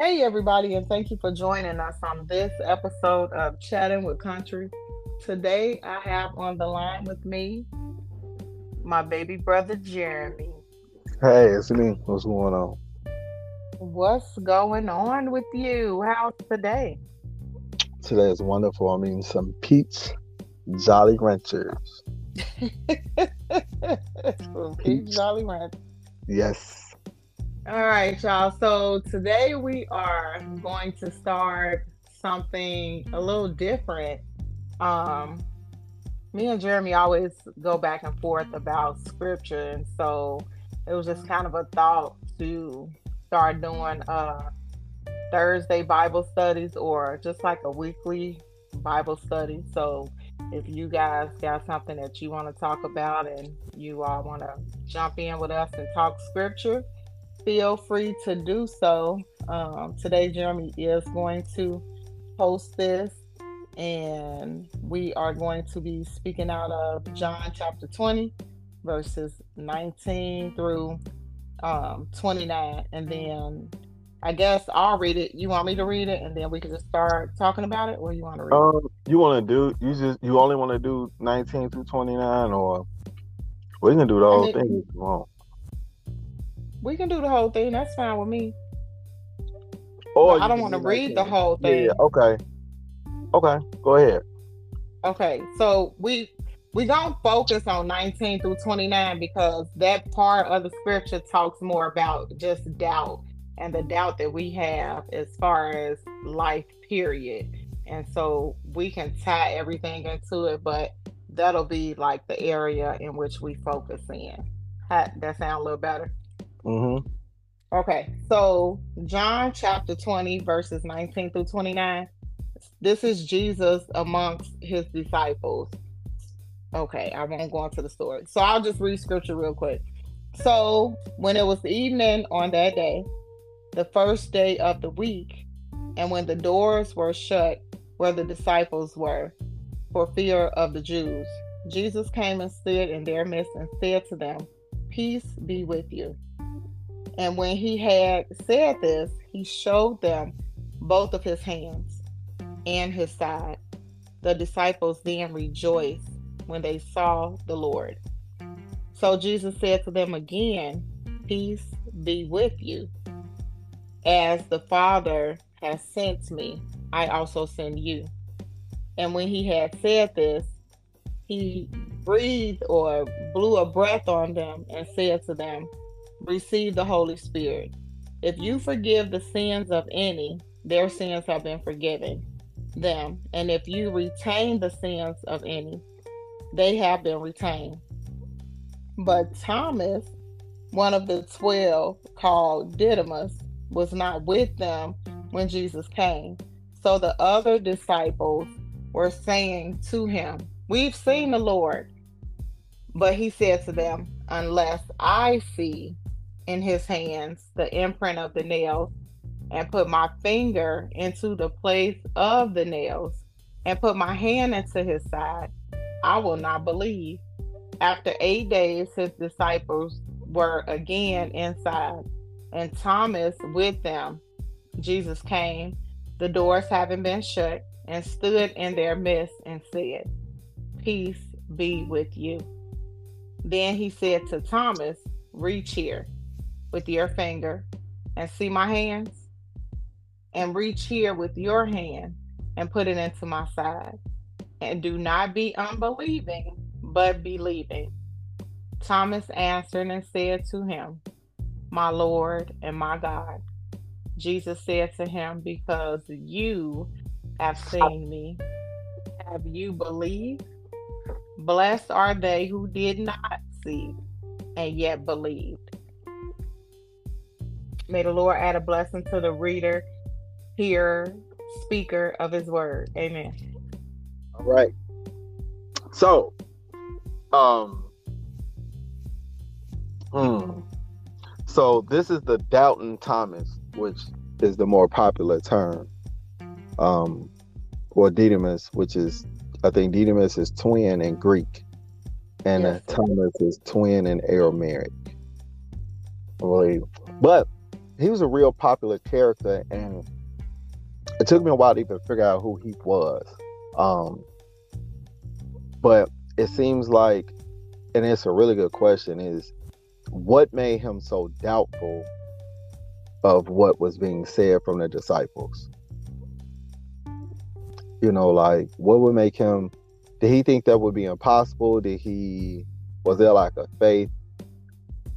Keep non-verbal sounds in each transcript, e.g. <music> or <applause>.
Hey, everybody, and thank you for joining us on this episode of Chatting with Country. Today, I have on the line with me my baby brother Jeremy. Hey, it's me. What's going on? What's going on with you? How's today? Today is wonderful. I mean, some Pete's Jolly Ranchers. <laughs> Pete's Jolly Ranchers. Yes. All right, y'all. So today we are going to start something a little different. Um, me and Jeremy always go back and forth about scripture, and so it was just kind of a thought to start doing uh Thursday Bible studies or just like a weekly Bible study. So if you guys got something that you want to talk about and you all want to jump in with us and talk scripture, feel free to do so. Um, today, Jeremy is going to host this, and we are going to be speaking out of John chapter 20, verses 19 through um, 29. And then I guess I'll read it. You want me to read it, and then we can just start talking about it, or you want to read um, it? You want to do? You just you only want to do 19 through 29, or we can do the whole thing if you want. We can do the whole thing. That's fine with me. Or I don't want to read the whole thing. Yeah, okay. Okay, go ahead. Okay, so we we gonna focus on 19 through 29 because that part of the scripture talks more about just doubt and the doubt that we have as far as life period and so we can tie everything into it but that'll be like the area in which we focus in that sound a little better Mm-hmm. Okay, so John chapter 20, verses 19 through 29. This is Jesus amongst his disciples. Okay, I won't go into the story. So I'll just read scripture real quick. So when it was evening on that day, the first day of the week, and when the doors were shut where the disciples were, for fear of the Jews, Jesus came and stood in their midst and said to them, Peace be with you. And when he had said this, he showed them both of his hands and his side. The disciples then rejoiced when they saw the Lord. So Jesus said to them again, Peace be with you. As the Father has sent me, I also send you. And when he had said this, he breathed or blew a breath on them and said to them, receive the Holy Spirit. If you forgive the sins of any, their sins have been forgiven them. And if you retain the sins of any, they have been retained. But Thomas, one of the twelve, called Didymus, was not with them when Jesus came. So the other disciples were saying to him, We've seen the Lord. But he said to them, Unless I see in his hands the imprint of the nails and put my finger into the place of the nails and put my hand into his side, I will not believe. After eight days, his disciples were again inside, and Thomas with them. Jesus came, the doors having been shut, and stood in their midst and said, Peace be with you. Then he said to Thomas, Reach here with your finger and see my hands? And reach here with your hand and put it into my side. And do not be unbelieving, but believing. Thomas answered and said to him, My Lord and my God. Jesus said to him, Because you have seen me, have you believed? Blessed are they who did not see and yet believed. May the Lord add a blessing to the reader, hearer, speaker of his word. Amen. All right. So, um, hmm. So this is the Doubting Thomas, which is the more popular term. Um, or Didymus, which is I think Didymus is twin in Greek, and yes. Thomas is twin in Aramaic. I believe. But he was a real popular character, and it took me a while to even figure out who he was. Um, but it seems like, and it's a really good question, is what made him so doubtful of what was being said from the disciples? You know, like what would make him did he think that would be impossible? Did he was there like a faith?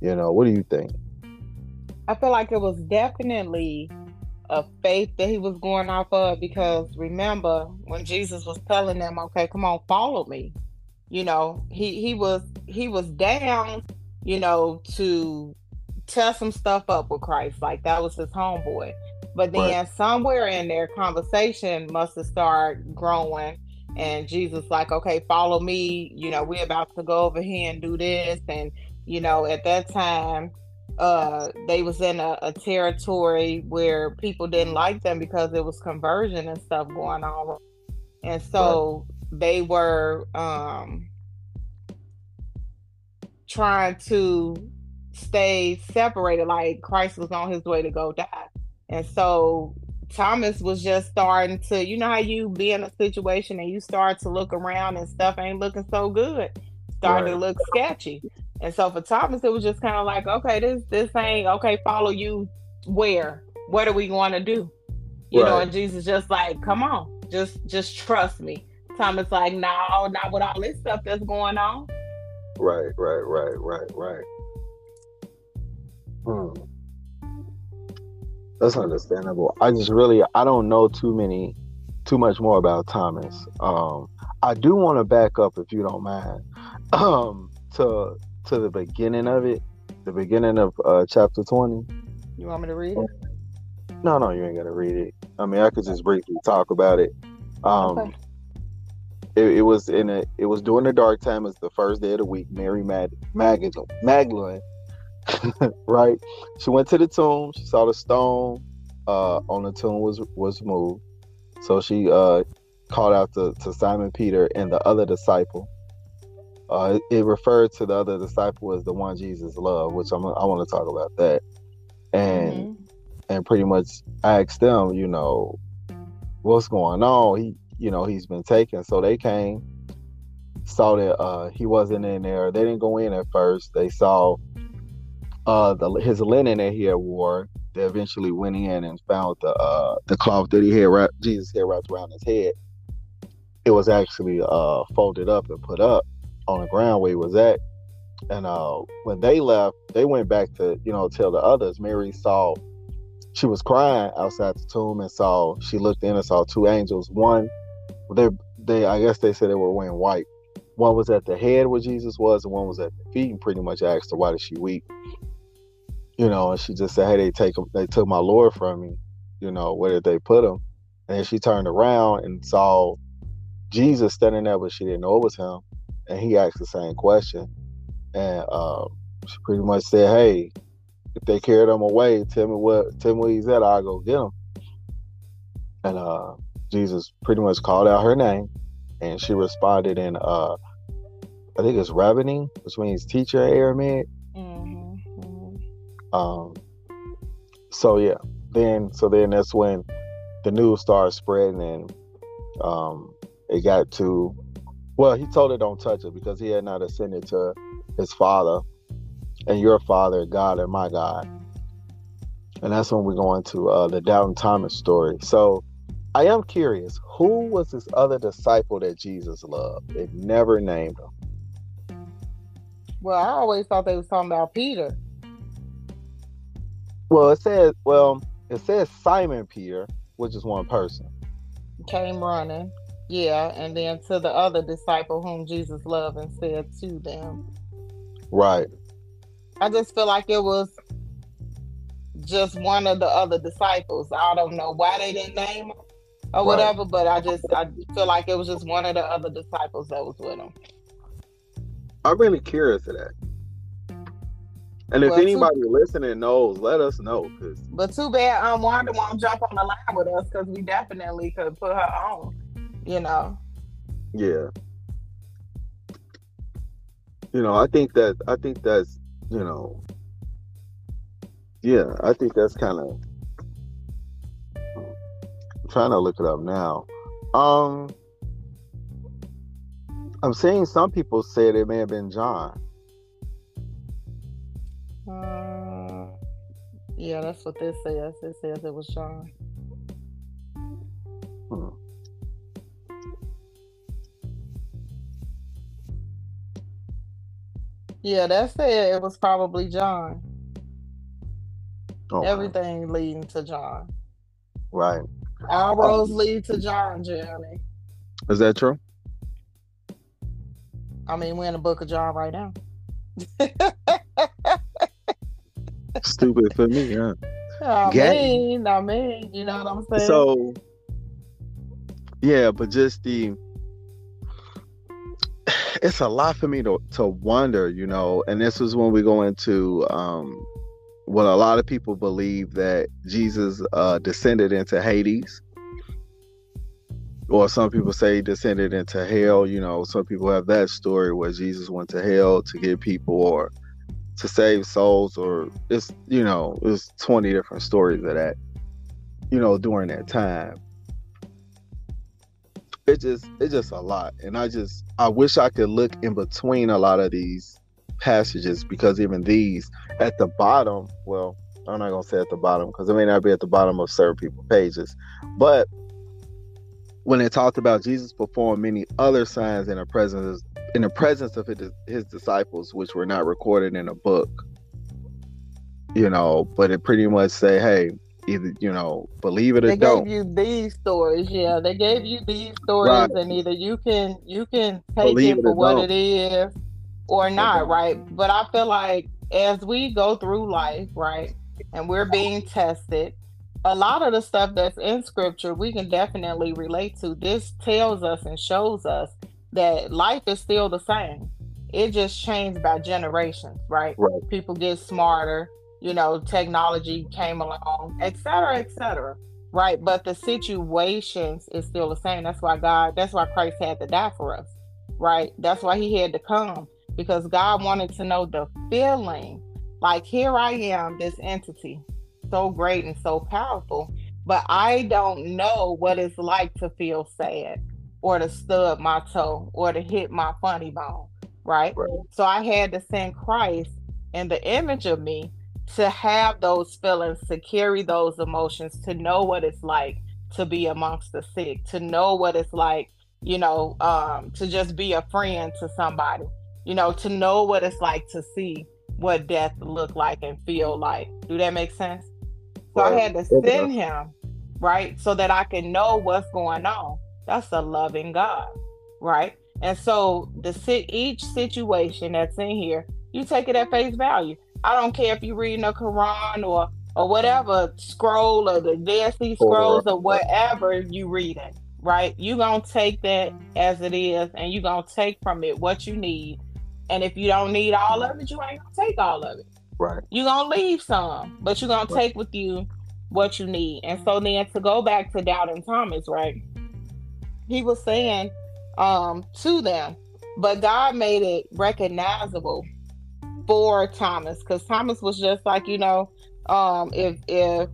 You know, what do you think? I feel like it was definitely a faith that he was going off of because remember when Jesus was telling them, "Okay, come on, follow me." You know, he he was he was down, you know, to test some stuff up with Christ. Like that was his homeboy. But then right. somewhere in their conversation must have started growing and Jesus like, okay, follow me. You know, we're about to go over here and do this. And, you know, at that time, uh they was in a, a territory where people didn't like them because there was conversion and stuff going on. And so right. they were um trying to stay separated, like Christ was on his way to go die. And so Thomas was just starting to, you know how you be in a situation and you start to look around and stuff ain't looking so good, starting right. to look sketchy. And so for Thomas, it was just kind of like, okay, this this ain't okay. Follow you where? What are we going to do? You right. know, and Jesus just like, come on, just just trust me. Thomas like, no, not with all this stuff that's going on. Right, right, right, right, right. Hmm. That's understandable. I just really I don't know too many too much more about Thomas. Um I do want to back up if you don't mind. <clears throat> Um to to the beginning of it, the beginning of uh chapter 20. You want me to read it? No, no, you ain't got to read it. I mean, I could just briefly talk about it. Um okay. It, it, was in a it was during the dark time it's the first day of the week mary Mag, magdalene magdalene <laughs> right? She went to the tomb. She saw the stone uh, on the tomb was was moved. So she uh, called out to, to Simon Peter and the other disciple. Uh, it, it, referred to the other disciple as the one Jesus loved, which I'm, I want to talk about that. And mm-hmm. and pretty much asked them, you know, what's going on? He, you know, he's been taken. So they came, saw that uh, he wasn't in there. They didn't go in at first. They saw uh, the, his linen that he had wore. They eventually went in and found the uh, the cloth that he had wrapped, Jesus had wrapped around his head. It was actually uh, folded up and put up on the ground where he was at. And uh, when they left, they went back to you know tell the others. Mary saw she was crying outside the tomb and saw she looked in and saw two angels. One, they they I guess they said they were wearing white. One was at the head where Jesus was, and one was at the feet. And pretty much asked her, "Why did she weep?" you know, and she just said, "Hey, they take him, they took my Lord from me." You know, where did they put him? And she turned around and saw Jesus standing there, but she didn't know it was him. And he asked the same question, and uh, she pretty much said, "Hey, if they carried him away, tell me what, tell me where he's at. I'll go get him." And uh, Jesus pretty much called out her name, and she responded in, uh, I think it's Rabboni, which means teacher Aramaic. Um, so yeah, then so then that's when the news started spreading, and um, it got to well, he told her don't touch it because he had not ascended to his father and your father, God, and my God. And that's when we go into uh, the Doubting Thomas story. So I am curious, who was this other disciple that Jesus loved? It never named him. Well, I always thought they was talking about Peter. Well, it says well, it says Simon Peter, which is one person. Came running. Yeah, and then to the other disciple whom Jesus loved and said to them. Right. I just feel like it was just one of the other disciples. I don't know why they didn't name him or whatever, right. but I just I feel like it was just one of the other disciples that was with him. I'm really curious of that. And if well, anybody too, listening knows, let us know. Cause... But too bad um Wanda won't jump on the line with us because we definitely could put her on. You know. Yeah. You know, I think that I think that's you know, Yeah, I think that's kind of. I'm trying to look it up now. Um, I'm seeing some people say it may have been John. Uh, yeah, that's what this says. It says it was John. Yeah, that's it. It was probably John. Okay. Everything leading to John. Right. All roads lead to John, Jeremy. Is that true? I mean, we're in the book of John right now. <laughs> Stupid for me, huh? I mean, I mean, you know what I'm saying? So, yeah, but just the it's a lot for me to to wonder, you know. And this is when we go into um, what a lot of people believe that Jesus uh, descended into Hades, or some people say descended into hell. You know, some people have that story where Jesus went to hell to get people or to save souls, or it's you know, it's twenty different stories of that. You know, during that time it just it's just a lot. And i just i wish i could look in between a lot of these passages because even these at the bottom well i'm not gonna say at the bottom because it may not be at the bottom of certain people pages but when it talked about jesus performed many other signs in the presence in the presence of his, his disciples which were not recorded in a book you know but it pretty much say hey either you know believe it or they don't. They gave you these stories, yeah. They gave you these stories, right. and either you can you can take believe it for it what don't. it is or not, right? But I feel like as we go through life, right, and we're being tested, a lot of the stuff that's in scripture we can definitely relate to. This tells us and shows us that life is still the same. It just changed by generations, right? Right. People get smarter you know, technology came along, et cetera, et cetera. Right. But the situations is still the same. That's why God, that's why Christ had to die for us. Right. That's why he had to come because God wanted to know the feeling. Like, here I am, this entity, so great and so powerful, but I don't know what it's like to feel sad or to stub my toe or to hit my funny bone. Right? right. So I had to send Christ in the image of me to have those feelings, to carry those emotions, to know what it's like to be amongst the sick, to know what it's like, you know, um, to just be a friend to somebody, you know, to know what it's like to see what death look like and feel like. Do that make sense? So I had to send him, right, so that I can know what's going on. That's a loving God, right? And so the each situation that's in here, you take it at face value. I don't care if you're reading the Quran or or whatever scroll or the Dead Sea Scrolls or whatever you reading, right? You're gonna take that as it is, and you're gonna take from it what you need. And if you don't need all of it, you ain't gonna take all of it. Right. You're gonna leave some, but you're gonna right. take with you what you need. And so then to go back to Doubting Thomas, right? He was saying um to them, but God made it recognizable for Thomas because Thomas was just like, you know, um, if if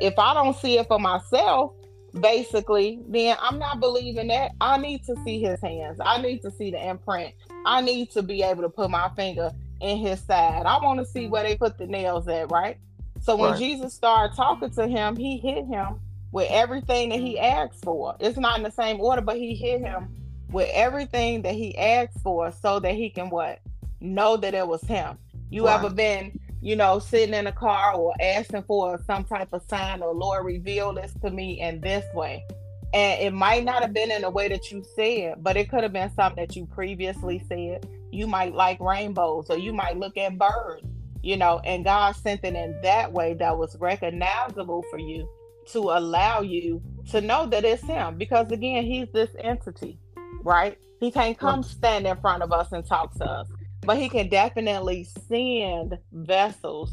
if I don't see it for myself, basically, then I'm not believing that. I need to see his hands. I need to see the imprint. I need to be able to put my finger in his side. I want to see where they put the nails at, right? So when right. Jesus started talking to him, he hit him with everything that he asked for. It's not in the same order, but he hit him with everything that he asked for so that he can what? Know that it was him. You right. ever been, you know, sitting in a car or asking for some type of sign or Lord reveal this to me in this way? And it might not have been in the way that you said, but it could have been something that you previously said. You might like rainbows or you might look at birds, you know, and God sent it in that way that was recognizable for you to allow you to know that it's him. Because again, he's this entity, right? He can't come stand in front of us and talk to us but he can definitely send vessels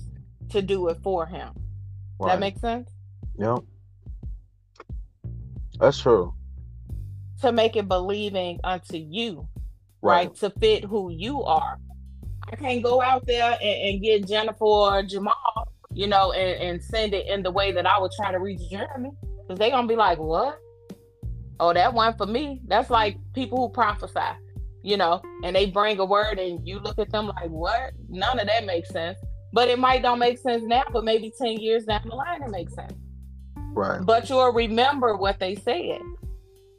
to do it for him. Right. That makes sense? Yeah. That's true. To make it believing unto you, right? right? To fit who you are. I can't go out there and, and get Jennifer or Jamal, you know, and, and send it in the way that I would try to reach Jeremy. Because they're gonna be like, What? Oh, that one for me. That's like people who prophesy, you know, and they bring a word and you look at them like, What? None of that makes sense. But it might don't make sense now, but maybe 10 years down the line it makes sense. Right. But you'll remember what they said.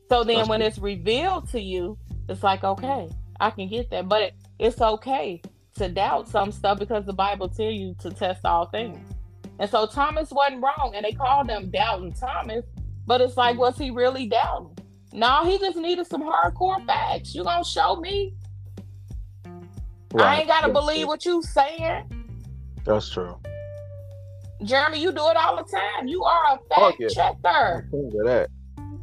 So then That's when it's revealed to you, it's like, okay, I can get that. But it, it's okay to doubt some stuff because the Bible tells you to test all things. And so Thomas wasn't wrong, and they called him doubting Thomas. But it's like, was he really doubting? No, he just needed some hardcore facts. You gonna show me? Right. I ain't gotta That's believe true. what you saying. That's true. Jeremy, you do it all the time. You are a fact oh, yeah. checker. that.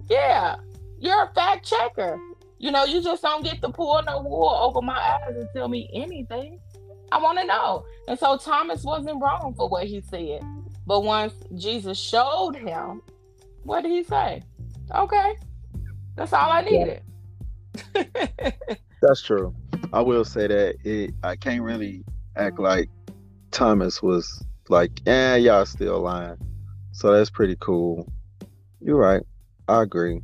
Yeah, you're a fact checker. You know, you just don't get to pull no wool over my eyes and tell me anything. I want to know. And so Thomas wasn't wrong for what he said. But once Jesus showed him, what did he say? Okay, that's all I needed. <laughs> that's true. I will say that it. I can't really act like Thomas was like, "Yeah, y'all still lying." So that's pretty cool. You're right. I agree.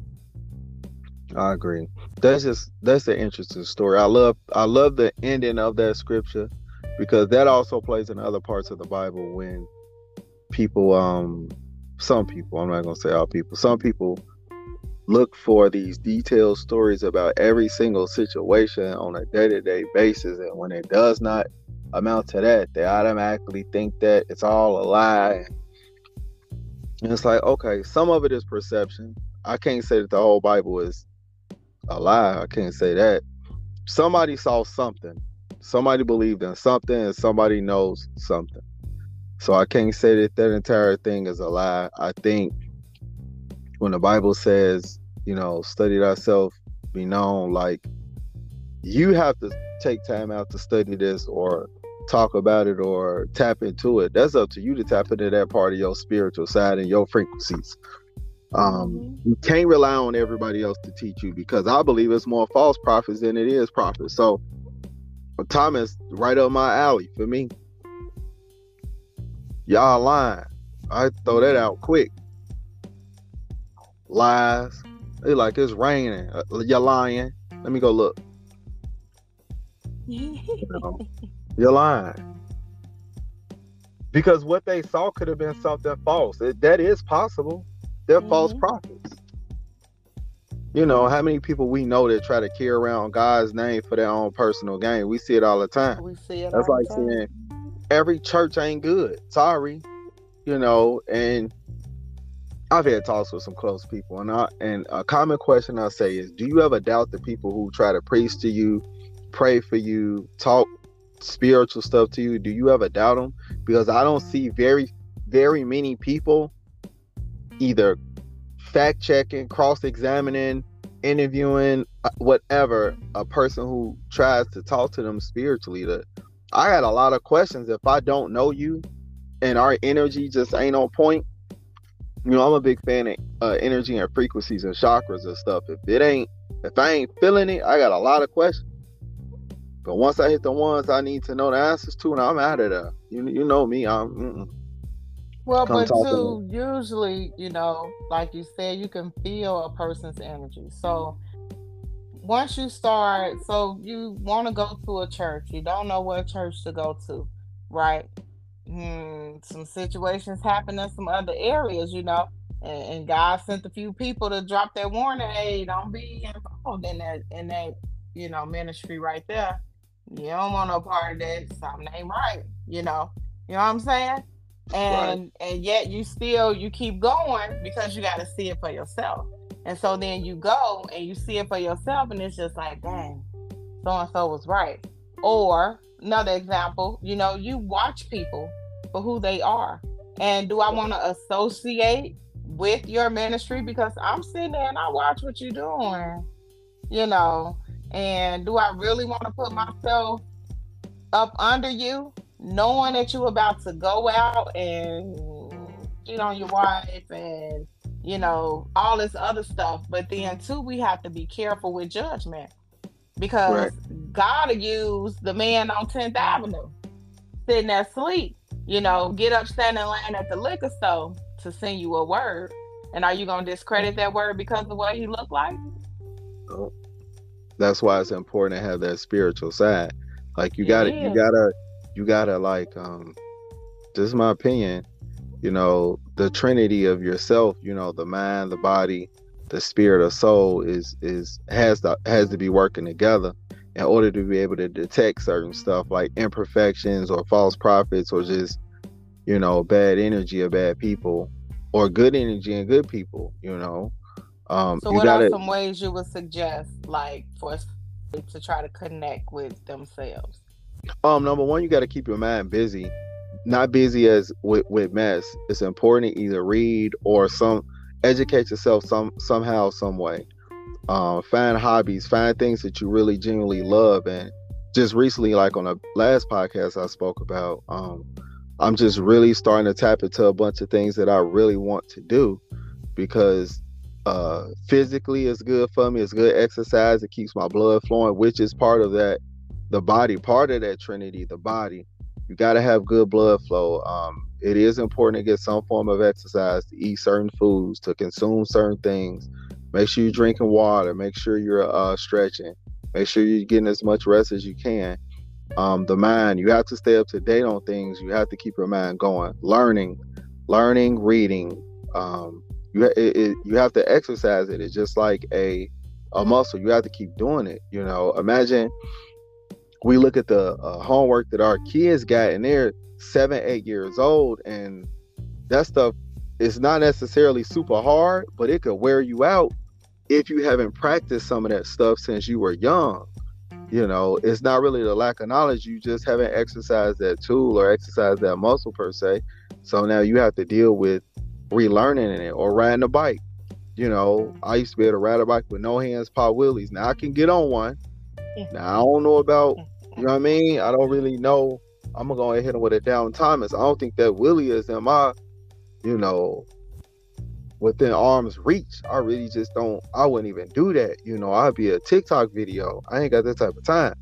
I agree. That's just that's an interesting story. I love I love the ending of that scripture because that also plays in other parts of the Bible when people um some people, I'm not gonna say all people, some people look for these detailed stories about every single situation on a day-to-day basis and when it does not amount to that they automatically think that it's all a lie and it's like okay some of it is perception i can't say that the whole bible is a lie. I can't say that. Somebody saw something. Somebody believed in something, and somebody knows something. So I can't say that that entire thing is a lie. I think when the Bible says, you know, study thyself, be known, like you have to take time out to study this or talk about it or tap into it. That's up to you to tap into that part of your spiritual side and your frequencies. Um, mm-hmm. you can't rely on everybody else to teach you because I believe it's more false prophets than it is prophets. So Thomas, right up my alley for me. Y'all lying. I throw that out quick. Lies. They like it's raining. Uh, you're lying. Let me go look. you <laughs> know, you're lying. Because what they saw could have been something false. It, that is possible. They're mm-hmm. false prophets. You know, how many people we know that try to carry around God's name for their own personal gain? We see it all the time. We see it. That's like saying every church ain't good. Sorry. You know, and I've had talks with some close people, and I, and a common question I say is, do you ever doubt the people who try to preach to you, pray for you, talk spiritual stuff to you? Do you ever doubt them? Because I don't see very, very many people either fact checking, cross examining, interviewing, uh, whatever a person who tries to talk to them spiritually. To, I had a lot of questions if I don't know you and our energy just ain't on point. You know, I'm a big fan of uh, energy and frequencies and chakras and stuff. If it ain't, if I ain't feeling it, I got a lot of questions. But once I hit the ones I need to know the answers to, and I'm out of there. You you know me, I'm. Mm-mm. Well, but too, usually, you know, like you said, you can feel a person's energy. So once you start, so you want to go to a church, you don't know what church to go to, right? Hmm, some situations happen in some other areas, you know, and, and God sent a few people to drop that warning. Hey, don't be involved in that in that you know ministry right there. You don't want no part of that. Something ain't right, you know. You know what I'm saying? and right. and yet you still you keep going because you got to see it for yourself and so then you go and you see it for yourself and it's just like dang so and so was right or another example you know you watch people for who they are. And do i want to associate with your ministry? Because i'm sitting there and i watch what you're doing you know. And do i really want to put myself up under you knowing that you're about to go out and cheat on your wife and you know all this other stuff? But then too we have to be careful with judgment because right. god use the man on 10th avenue sitting there asleep you know, get up, stand in line at the liquor store to send you a word. And are you gonna discredit that word because of what he looked like? No. That's why it's important to have that spiritual side. Like you gotta you gotta you gotta like um this is my opinion, you know, the trinity of yourself, you know, the mind, the body, the spirit or soul is is has to has to be working together in order to be able to detect certain stuff like imperfections or false prophets or just you know bad energy or bad people or good energy and good people you know? Um so what gotta, are some ways you would suggest like for us to try to connect with themselves? Um number one you got to keep your mind busy. Not busy as with, with mess. It's important to either read or some educate yourself some somehow some way uh, find hobbies, find things that you really genuinely love. And just recently, like on a last podcast I spoke about, um, I'm just really starting to tap into a bunch of things that I really want to do because uh, physically it's good for me. It's good exercise. It keeps my blood flowing, which is part of that, the body, part of that trinity, the body. You got to have good blood flow. Um, it is important to get some form of exercise, to eat certain foods, to consume certain things, Make sure you're drinking water. Make sure you're uh, stretching. Make sure you're getting as much rest as you can. Um, the mind, you have to stay up to date on things. You have to keep your mind going. Learning, learning, reading. Um, you it, it, you have to exercise it. It's just like a a muscle. You have to keep doing it. You know, imagine we look at the uh, homework that our kids got, and they're seven, eight years old, and that stuff is not necessarily super hard, but it could wear you out if you haven't practiced some of that stuff since you were young. You know, it's not really the lack of knowledge, you just haven't exercised that tool or exercised that muscle per se. So now you have to deal with relearning it or riding a bike. You know, I used to be able to ride a bike with no hands, pop wheelies. Now I can get on one. Now I don't know about, you know what I mean? I don't really know. I'm gonna go ahead and hit him with a down Thomas. I don't think that Willie is in my, you know, within arm's reach. I really just don't. I wouldn't even do that. You know, I'd be a TikTok video. I ain't got that type of time.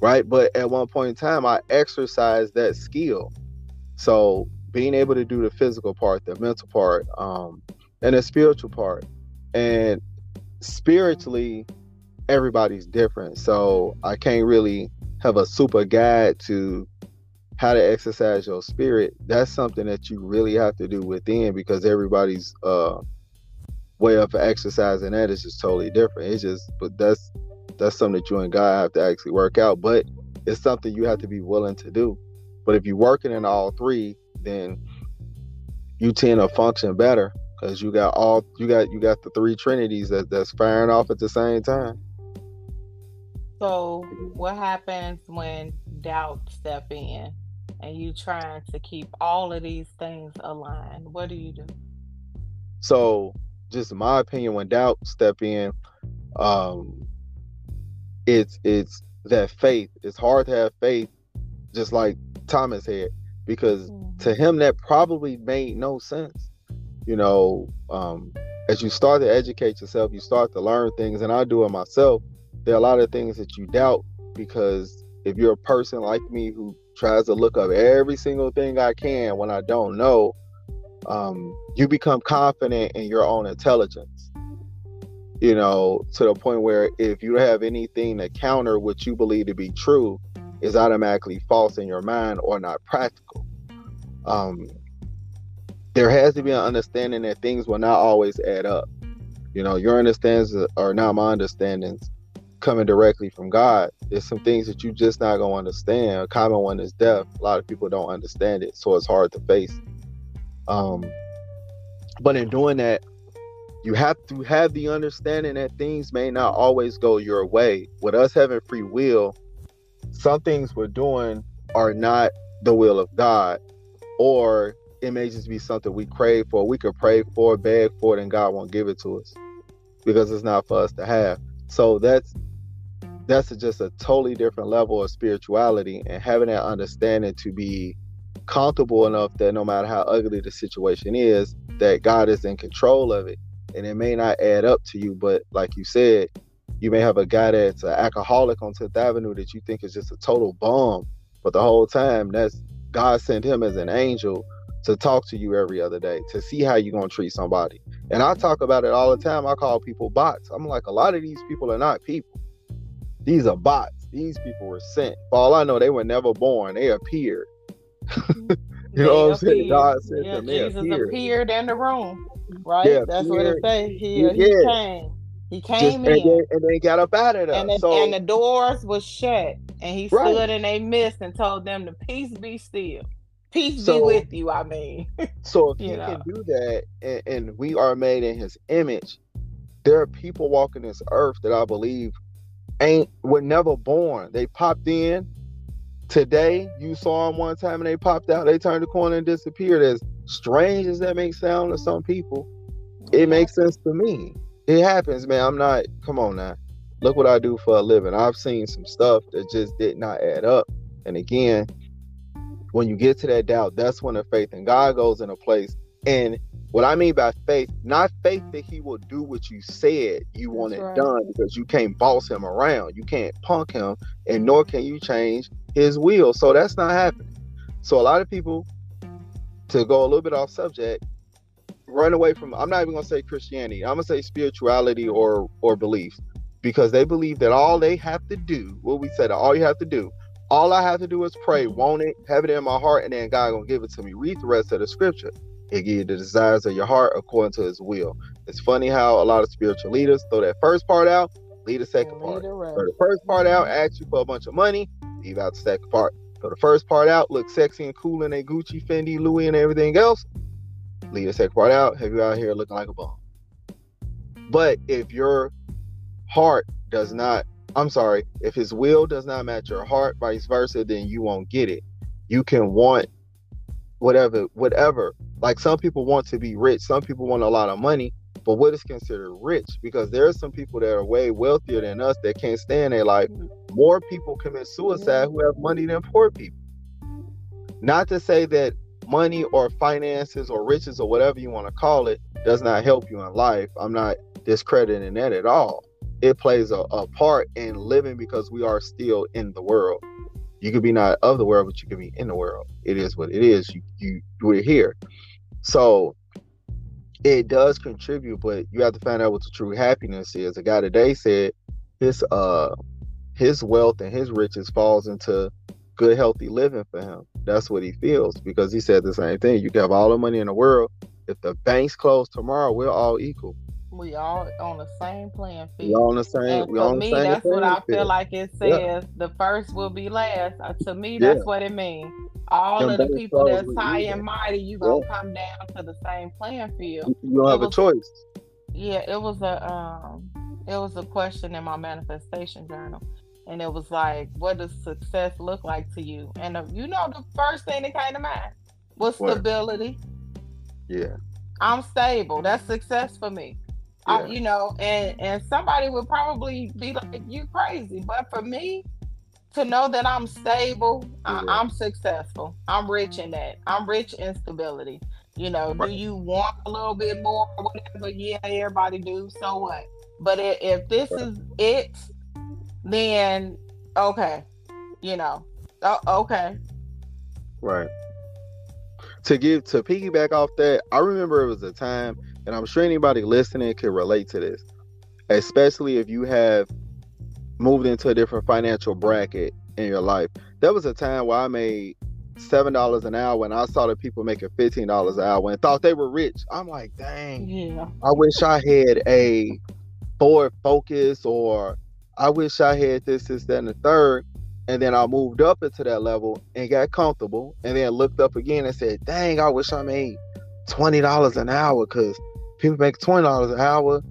Right. But at one point in time, I exercised that skill. So being able to do the physical part, the mental part, um, and the spiritual part. And spiritually, everybody's different. So I can't really have a super guide to how to exercise your spirit, that's something that you really have to do within because everybody's uh way of exercising that is just totally different. It's just but that's that's something that you and God have to actually work out. But it's something you have to be willing to do. But if you're working in all three, then you tend to function better because you got all you got you got the three trinities that that's firing off at the same time. So what happens when doubt step in? and you trying to keep all of these things aligned, what do you do? So, just my opinion, when doubt step in, um, it's it's that faith. It's hard to have faith, just like Thomas had, because mm-hmm. to him that probably made no sense. You know, um, as you start to educate yourself, you start to learn things, and I do it myself. There are a lot of things that you doubt because if you're a person like me who tries to look up every single thing I can when I don't know, um, you become confident in your own intelligence. You know, to the point where if you have anything to counter what you believe to be true, is automatically false in your mind or not practical. Um, there has to be an understanding that things will not always add up. You know, your understandings are not my understandings coming directly from God. There's some things that you just not gonna understand. A common one is death. A lot of people don't understand it, so it's hard to face. Um, but in doing that, you have to have the understanding that things may not always go your way. With us having free will, some things we're doing are not the will of God, or it may just be something we crave for. We could pray for, beg for it, and God won't give it to us because it's not for us to have. So that's that's just a totally different level of spirituality and having that understanding to be comfortable enough that no matter how ugly the situation is, that God is in control of it. And it may not add up to you, but like you said, you may have a guy that's an alcoholic on 10th Avenue that you think is just a total bum, but the whole time that's God sent him as an angel to talk to you every other day to see how you're gonna treat somebody. And I talk about it all the time. I call people bots. I'm like, a lot of these people are not people. These are bots. These people were sent. For all I know, they were never born. They appeared. <laughs> you they know what I'm saying? God sent yeah, them. Jesus appeared. appeared in the room, right? Yeah, That's what it says. say. He, he came. He Just, came and, in. and they got up out of there. and the, so and the doors was shut, and he Right. stood in a mist and told them to peace be still, peace be with you. I mean, <laughs> So if <laughs> you he know. can do that, and, and we are made in his image, there are people walking this earth that I believe ain't were never born. They popped in today. You saw them one time and they popped out. They turned the corner and disappeared. As strange as that may sound to some people, it makes sense to me. It happens, man. I'm not. Come on now. Look what I do for a living. I've seen some stuff that just did not add up. And again, when you get to that doubt, that's when the faith in God goes into place. And what I mean by faith, not faith that He will do what you said you want it right. done, because you can't boss Him around. You can't punk Him, and nor can you change His will. So that's not happening. So a lot of people, to go a little bit off subject, run away from. I'm not even gonna say Christianity. I'm gonna say spirituality or or beliefs, because they believe that all they have to do, what we said, all you have to do, all I have to do is pray, mm-hmm. want it, have it in my heart, and then God gonna give it to me. Read the rest of the scripture. It give you the desires of your heart according to His will. It's funny how a lot of spiritual leaders throw that first part out, leave the second part. read the rest. Throw the first part out, mm-hmm. ask you for a bunch of money, leave out the second part. Throw the first part out, look sexy and cool in a Gucci, Fendi, Louis, and everything else. Leave the second part out, have you out here looking like a bum. But if your heart does not, I'm sorry, if his will does not match your heart, vice versa, then you won't get it. You can want whatever, whatever. Like some people want to be rich, some people want a lot of money, but what is considered rich? Because there are some people that are way wealthier than us that can't stand their life. Mm-hmm. More people commit suicide mm-hmm. who have money than poor people. Not to say that money or finances or riches or whatever you want to call it does not help you in life. I'm not discrediting that at all. It plays a, a part in living because we are still in the world. You could be not of the world, but you could be in the world. It is what it is. You you we're here. So it does contribute, but you have to find out what the true happiness is. A guy today said his uh his wealth and his riches falls into good healthy living for him. That's what he feels because he said the same thing. You can have all the money in the world. If the banks close tomorrow, we're all equal. We all on the same playing We field. all on the same. We for on the me, same that's what I feel field. like it says. Yeah. The first will be last. Uh, to me, Yeah. that's what it means. All Them of the people that's high and mighty, you gonna come down to the same playing field. You- don't have a choice. Yeah, it was a um, it was a question in my manifestation journal, and it was like, what does success look like to you? And uh, you know, the first thing that came to mind was What? stability. Yeah. I'm stable. That's success for me. I, you know, and and somebody would probably be like, "You crazy," but for me, to know that I'm stable, I, Yeah. I'm successful. I'm rich in that. I'm rich in stability. You know, do you want a little bit more or whatever? Yeah, everybody do. So what? But if, if this Right. is it, then okay, you know, oh, okay, Right. To give to piggyback off that, I remember it was a time, and I'm sure anybody listening could relate to this, especially if you have moved into a different financial bracket in your life. There was a time where I made seven dollars an hour, and I saw the people making fifteen dollars an hour, and thought they were rich. I'm like, dang, yeah, I wish I had a Ford Focus, or I wish I had this, this, that, and the third. And then I moved up into that level and got comfortable, and then looked up again and said, "Dang, I wish I made twenty dollars an hour because people make twenty dollars an hour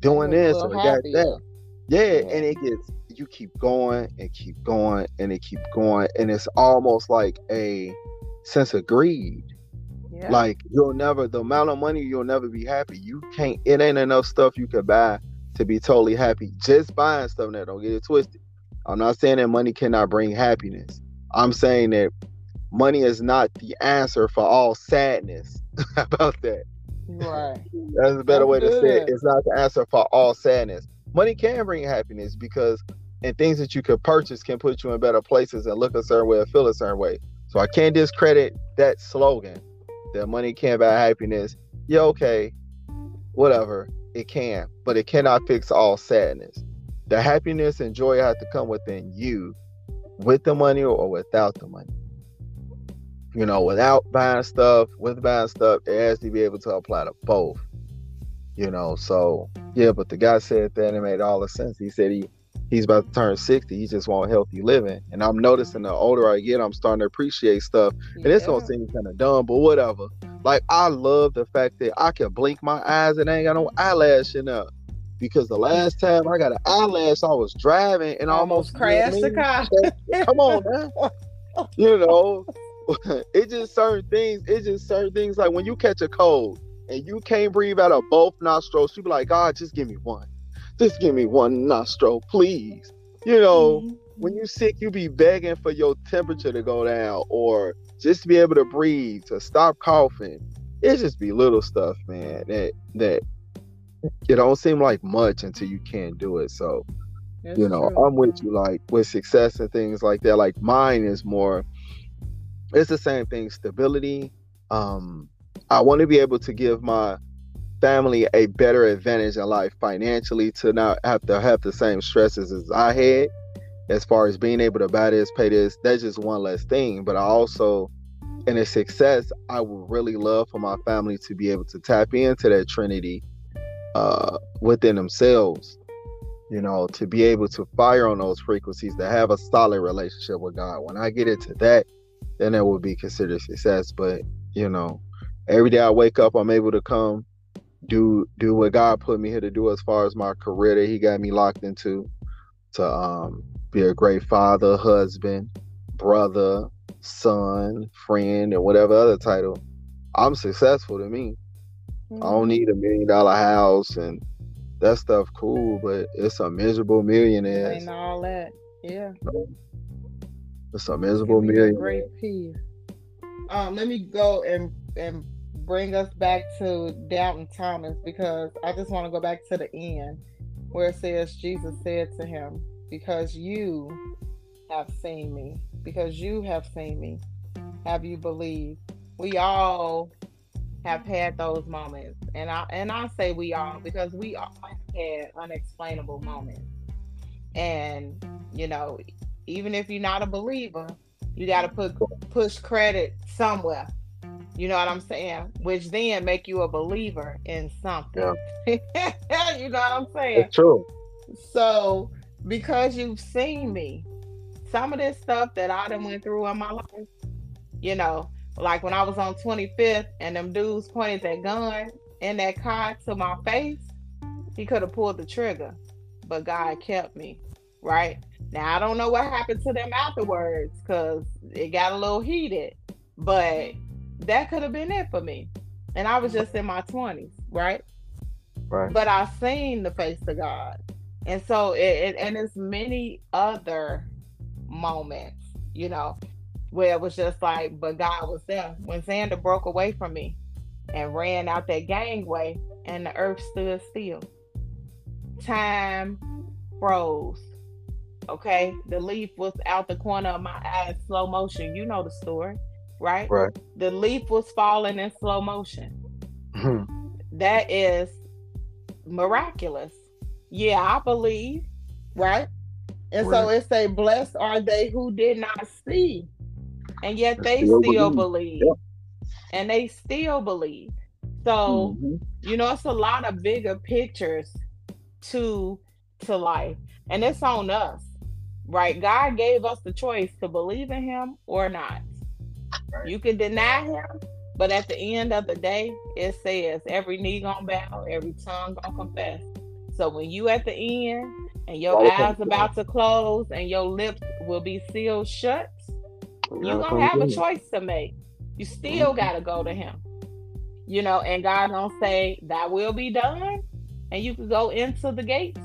doing this or got that." Yeah, Yeah. and it gets you keep going and keep going and it keep going, and it's almost like a sense of greed. yeah, Like you'll never the amount of money you'll never be happy. You can't it ain't enough stuff you could buy to be totally happy. Just buying stuff now, don't get it twisted. I'm not saying that money cannot bring happiness. I'm saying that money is not the answer for all sadness. <laughs> About that? Right. That's a better That's way to say it. It's not the answer for all sadness. Money can bring happiness because and things that you could purchase can put you in better places and look a certain way or feel a certain way. So So I can't discredit that slogan that money can't buy happiness. Yeah, okay, whatever, it can, but it cannot fix all sadness. The happiness and joy have to come within you with the money or without the money. You know, without buying stuff, with buying stuff, it has to be able to apply to both. You know, so yeah, but the guy said that and it made all the sense. He said he he's about to turn 60. He just want healthy living. And I'm noticing the older I get, I'm starting to appreciate stuff. And yeah. it's gonna seem kind of dumb, but whatever. Like I love the fact that I can blink my eyes and I ain't got no eyelash in up. Because the last time I got an eyelash, I was driving and almost, almost crashed the car. Come on, man. <laughs> you know, <laughs> it just certain things. It just certain things like when you catch a cold and you can't breathe out of both nostrils, you be like, God, just give me one. Just give me one nostril, please. You know, mm-hmm. when you sick, you be begging for your temperature to go down or just to be able to breathe, to stop coughing. It just be little stuff, man, that that it don't seem like much until you can't do it. So, That's you know, true. I'm with you like with success and things like that. Like mine is more it's the same thing, stability. Um I want to be able to give my family a better advantage in life financially to not have to have the same stresses as I had as far as being able to buy this, pay this. That's just one less thing. But I also, in a success, I would really love for my family to be able to tap into that Trinity uh, within themselves. You know, to be able to fire on those frequencies, to have a solid relationship with God. When I get into that, then it would be considered success. But you know, every day I wake up, I'm able to come do do what God put me here to do as far as my career that He got me locked into, to um, be a great father, husband, brother, son, friend, and whatever other title. I'm successful to me. Mm-hmm. I don't mm-hmm. need a million dollar house and that stuff cool, but it's a miserable millionaire. And all that, yeah. It's a miserable millionaire. Great piece. Um, let me go and and bring us back to Doubting Thomas because I just want to go back to the end where it says Jesus said to him, Because you have seen me, because you have seen me, have you believed? We all have had those moments. And I and I say we all because we all had unexplainable moments. And, you know, even if you're not a believer, you gotta put push credit somewhere you know what I'm saying? Which then make you a believer in something. Yeah. <laughs> you know what I'm saying? It's true. So because you've seen me, some of this stuff that I done went through in my life, you know, like when I was on 25th and them dudes pointed that gun in that car to my face, he could have pulled the trigger, but God kept me. Right now, I don't know what happened to them afterwards because it got a little heated, but that could have been it for me. And I was just in my 20s, right? Right. But I seen the face of God. And so it, it and it's many other moments, you know, where it was just like, but God was there. When Xander broke away from me and ran out that gangway and the earth stood still. Time froze. Okay. The leaf was out the corner of my eye slow motion. You know the story right? Right. The leaf was falling in slow motion. Mm-hmm. That is miraculous. Yeah, I believe, right? And right. so it say, "Blessed are they who did not see, and yet they still, still believe, believe. and they still believe." So mm-hmm. you know, it's a lot of bigger pictures to to life, and it's on us, right? God gave us the choice to believe in Him or not. You can deny him, but at the end of the day, it says every knee gonna bow, every tongue gonna confess. So when you at the end and your eyes about to close and your lips will be sealed shut, you're gonna have a choice to make. You still mm-hmm. gotta go to him. You know, and God gonna say, That will be done, and you can go into the gates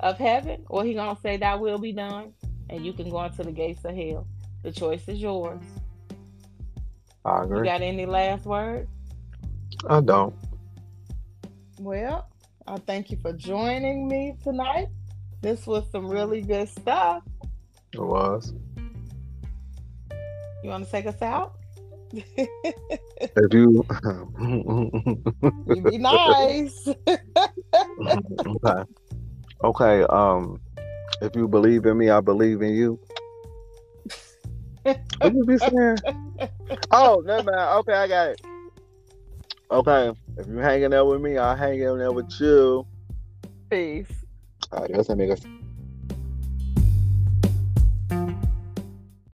of heaven, or he gonna say that will be done, and you can go into the gates of hell. The choice is yours. I agree. You got any last words? I don't. Well, I thank you for joining me tonight. This was some really good stuff. It was. You want to take us out? if you, <laughs> <laughs> you be nice. okay. <laughs> Okay. Um, if you believe in me, I believe in you. What you be saying? <laughs> Oh, never mind. Okay, I got it. Okay, if you're hanging out with me, I'll hang out there with you. Peace. All right, that's a nigga.